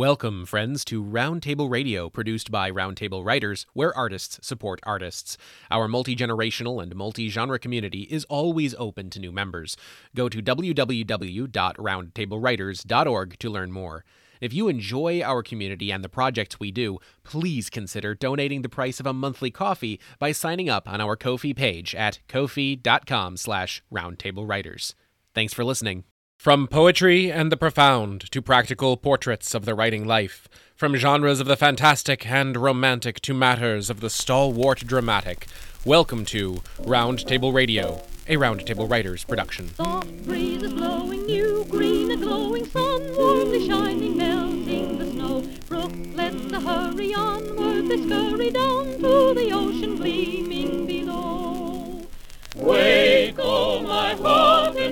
Welcome, friends, to Roundtable Radio, produced by Roundtable Writers, where artists support artists. Our multi generational and multi genre community is always open to new members. Go to www.roundtablewriters.org to learn more. If you enjoy our community and the projects we do, please consider donating the price of a monthly coffee by signing up on our Ko-fi page at ko-fi.com slash roundtablewriters. Thanks for listening. From poetry and the profound to practical portraits of the writing life, from genres of the fantastic and romantic to matters of the stalwart dramatic, welcome to Round Table Radio, a Round Table Writers production. Soft breezes blowing, new green, a glowing sun, warmly shining, melting the snow. Brooklets a hurry onward, they scurry down to the ocean gleaming below.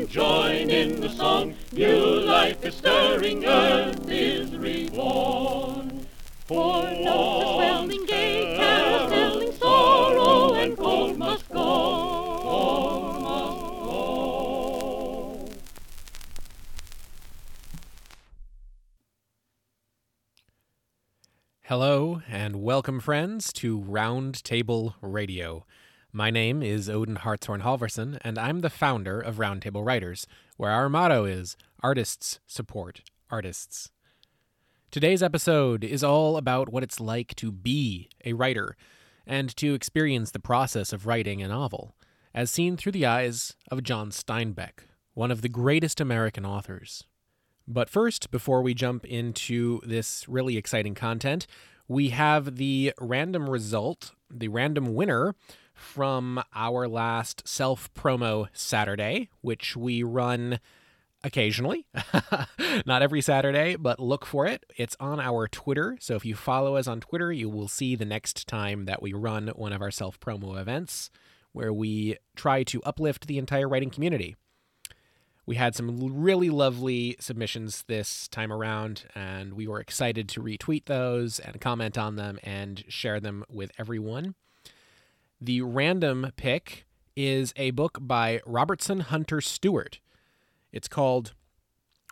Join in the song. New life is stirring, earth is reborn. For notes are swelling, gay carols telling, sorrow and cold must go, must go. Hello, and welcome, friends, to Round Table Radio. My name is Odin Hartshorn Halvorson, and I'm the founder of Roundtable Writers, where our motto is Artists Support Artists. Today's episode is all about what it's like to be a writer and to experience the process of writing a novel, as seen through the eyes of John Steinbeck, one of the greatest American authors. But first, before we jump into this really exciting content, we have the random result, the random winner from our last self promo Saturday, which we run occasionally, not every Saturday, but look for it. It's on our Twitter. So if you follow us on Twitter, you will see the next time that we run one of our self promo events where we try to uplift the entire writing community. We had some really lovely submissions this time around, and we were excited to retweet those and comment on them and share them with everyone. The random pick is a book by Robertson Hunter Stewart. It's called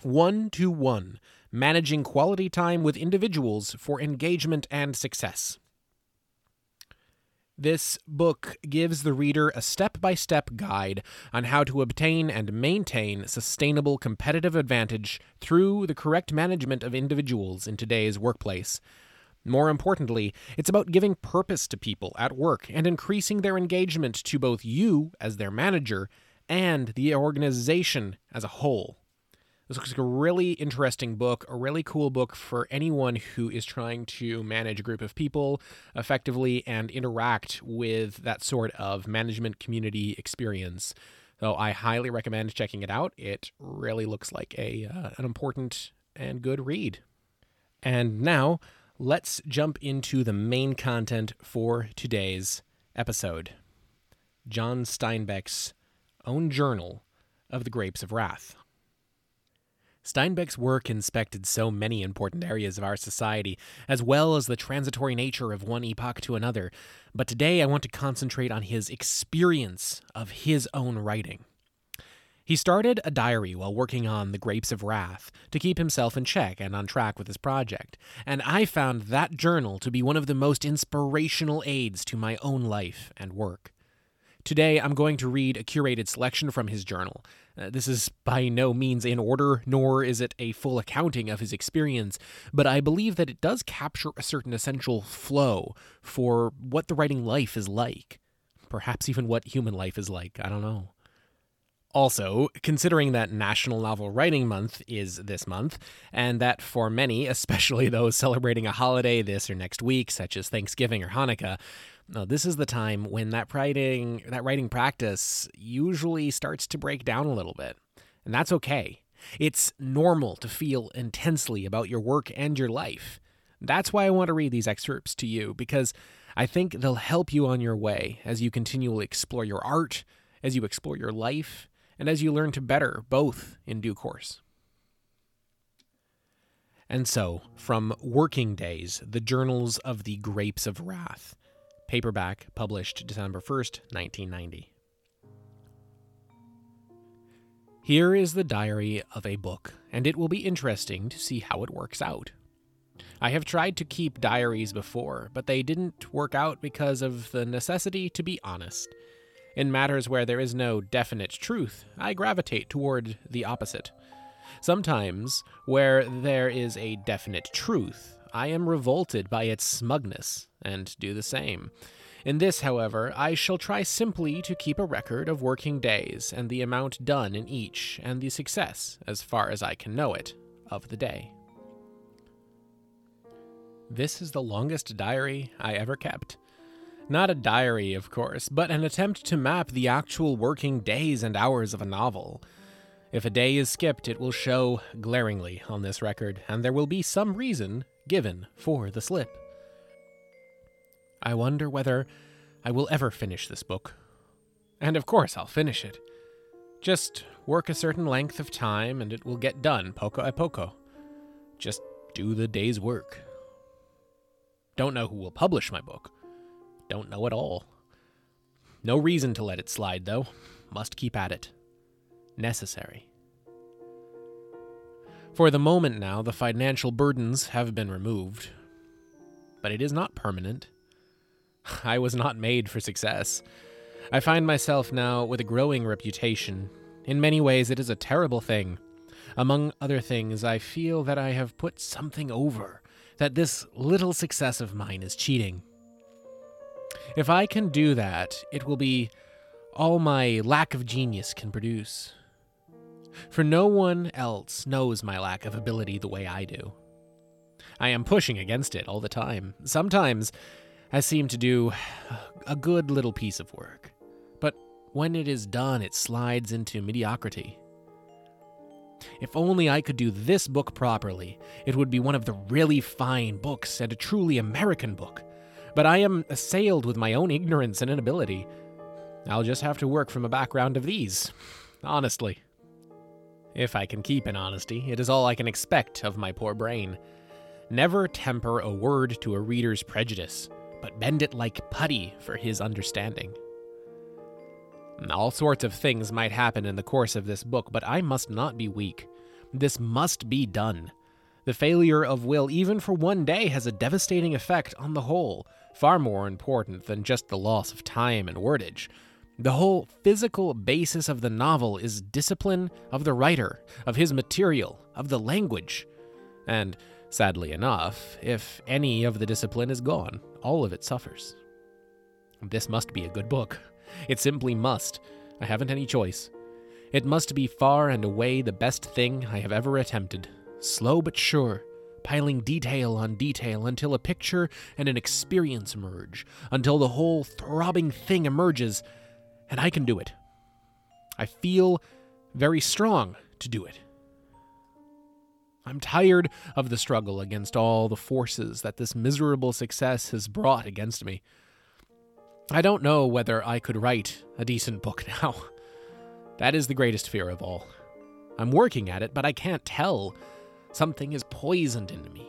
One to One Managing Quality Time with Individuals for Engagement and Success. This book gives the reader a step by step guide on how to obtain and maintain sustainable competitive advantage through the correct management of individuals in today's workplace. More importantly, it's about giving purpose to people at work and increasing their engagement to both you as their manager and the organization as a whole. This looks like a really interesting book, a really cool book for anyone who is trying to manage a group of people effectively and interact with that sort of management community experience. So I highly recommend checking it out. It really looks like a uh, an important and good read. And now, let's jump into the main content for today's episode. John Steinbeck's own journal of the Grapes of Wrath. Steinbeck's work inspected so many important areas of our society, as well as the transitory nature of one epoch to another, but today I want to concentrate on his experience of his own writing. He started a diary while working on The Grapes of Wrath to keep himself in check and on track with his project, and I found that journal to be one of the most inspirational aids to my own life and work. Today, I'm going to read a curated selection from his journal. Uh, this is by no means in order, nor is it a full accounting of his experience, but I believe that it does capture a certain essential flow for what the writing life is like. Perhaps even what human life is like. I don't know. Also, considering that National Novel Writing Month is this month, and that for many, especially those celebrating a holiday this or next week, such as Thanksgiving or Hanukkah, no, this is the time when that writing that writing practice usually starts to break down a little bit. And that's okay. It's normal to feel intensely about your work and your life. That's why I want to read these excerpts to you because I think they'll help you on your way as you continually explore your art, as you explore your life, and as you learn to better both in due course. And so, from Working Days, the Journals of the Grapes of Wrath, paperback published December 1st, 1990. Here is the diary of a book, and it will be interesting to see how it works out. I have tried to keep diaries before, but they didn't work out because of the necessity to be honest. In matters where there is no definite truth, I gravitate toward the opposite. Sometimes, where there is a definite truth, I am revolted by its smugness, and do the same. In this, however, I shall try simply to keep a record of working days and the amount done in each, and the success, as far as I can know it, of the day. This is the longest diary I ever kept. Not a diary, of course, but an attempt to map the actual working days and hours of a novel. If a day is skipped, it will show glaringly on this record, and there will be some reason given for the slip. I wonder whether I will ever finish this book. And of course, I'll finish it. Just work a certain length of time, and it will get done poco a poco. Just do the day's work. Don't know who will publish my book. Don't know at all. No reason to let it slide, though. Must keep at it. Necessary. For the moment now, the financial burdens have been removed. But it is not permanent. I was not made for success. I find myself now with a growing reputation. In many ways, it is a terrible thing. Among other things, I feel that I have put something over that this little success of mine is cheating. If I can do that, it will be all my lack of genius can produce. For no one else knows my lack of ability the way I do. I am pushing against it all the time. Sometimes I seem to do a good little piece of work, but when it is done, it slides into mediocrity. If only I could do this book properly, it would be one of the really fine books and a truly American book. But I am assailed with my own ignorance and inability. I'll just have to work from a background of these, honestly. If I can keep in honesty, it is all I can expect of my poor brain. Never temper a word to a reader's prejudice, but bend it like putty for his understanding. All sorts of things might happen in the course of this book, but I must not be weak. This must be done. The failure of will, even for one day, has a devastating effect on the whole, far more important than just the loss of time and wordage. The whole physical basis of the novel is discipline of the writer, of his material, of the language. And, sadly enough, if any of the discipline is gone, all of it suffers. This must be a good book. It simply must. I haven't any choice. It must be far and away the best thing I have ever attempted. Slow but sure, piling detail on detail until a picture and an experience emerge, until the whole throbbing thing emerges, and I can do it. I feel very strong to do it. I'm tired of the struggle against all the forces that this miserable success has brought against me. I don't know whether I could write a decent book now. That is the greatest fear of all. I'm working at it, but I can't tell. Something is poisoned in me.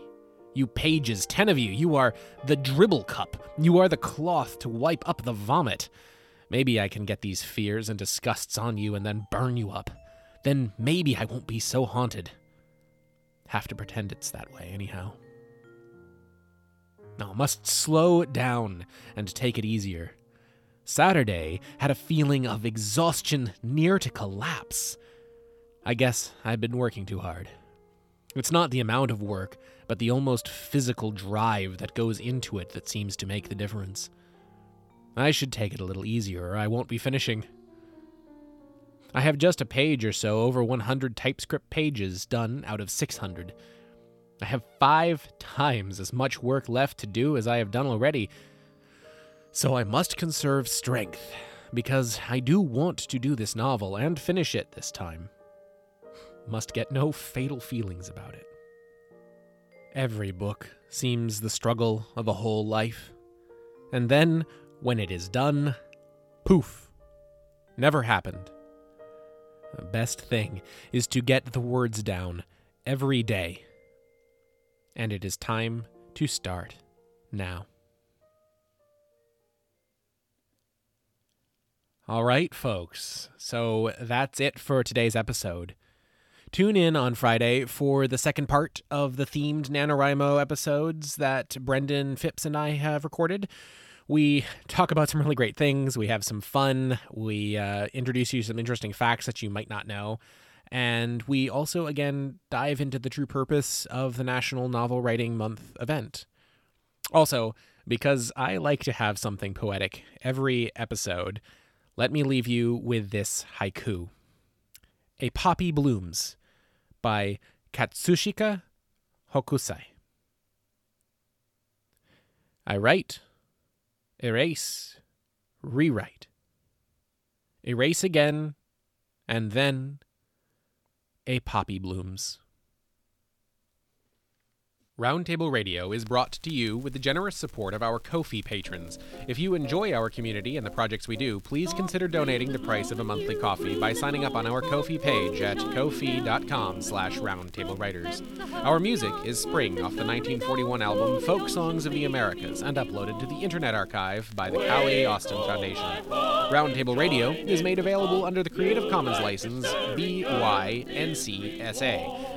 You pages, ten of you, you are the dribble cup. You are the cloth to wipe up the vomit. Maybe I can get these fears and disgusts on you and then burn you up. Then maybe I won't be so haunted. Have to pretend it's that way, anyhow. No, must slow down and take it easier. Saturday had a feeling of exhaustion near to collapse. I guess I've been working too hard. It's not the amount of work, but the almost physical drive that goes into it that seems to make the difference. I should take it a little easier, or I won't be finishing. I have just a page or so over 100 TypeScript pages done out of 600. I have five times as much work left to do as I have done already. So I must conserve strength, because I do want to do this novel and finish it this time. Must get no fatal feelings about it. Every book seems the struggle of a whole life. And then, when it is done, poof, never happened. The best thing is to get the words down every day and it is time to start now. All right, folks. So that's it for today's episode. Tune in on Friday for the second part of the themed NaNoWriMo episodes that Brendan Phipps and I have recorded. We talk about some really great things. We have some fun. We uh, introduce you some interesting facts that you might not know. And we also, again, dive into the true purpose of the National Novel Writing Month event. Also, because I like to have something poetic every episode, let me leave you with this haiku A Poppy Blooms by Katsushika Hokusai. I write erase, rewrite, erase again, and then a poppy blooms. Roundtable Radio is brought to you with the generous support of our Ko-fi patrons. If you enjoy our community and the projects we do, please consider donating the price of a monthly coffee by signing up on our Ko-fi page at ko-fi.com slash roundtablewriters. Our music is Spring off the 1941 album Folk Songs of the Americas and uploaded to the Internet Archive by the Cowley Austin Foundation. Roundtable Radio is made available under the Creative Commons license BY-NC-SA.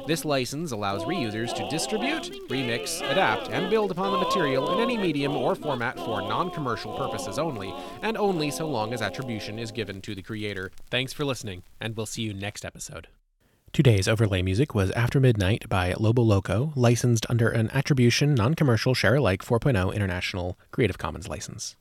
This license allows reusers to distribute, remix, adapt, and build upon the material in any medium or format for non commercial purposes only, and only so long as attribution is given to the creator. Thanks for listening, and we'll see you next episode. Today's overlay music was After Midnight by Lobo Loco, licensed under an attribution non commercial share alike 4.0 international Creative Commons license.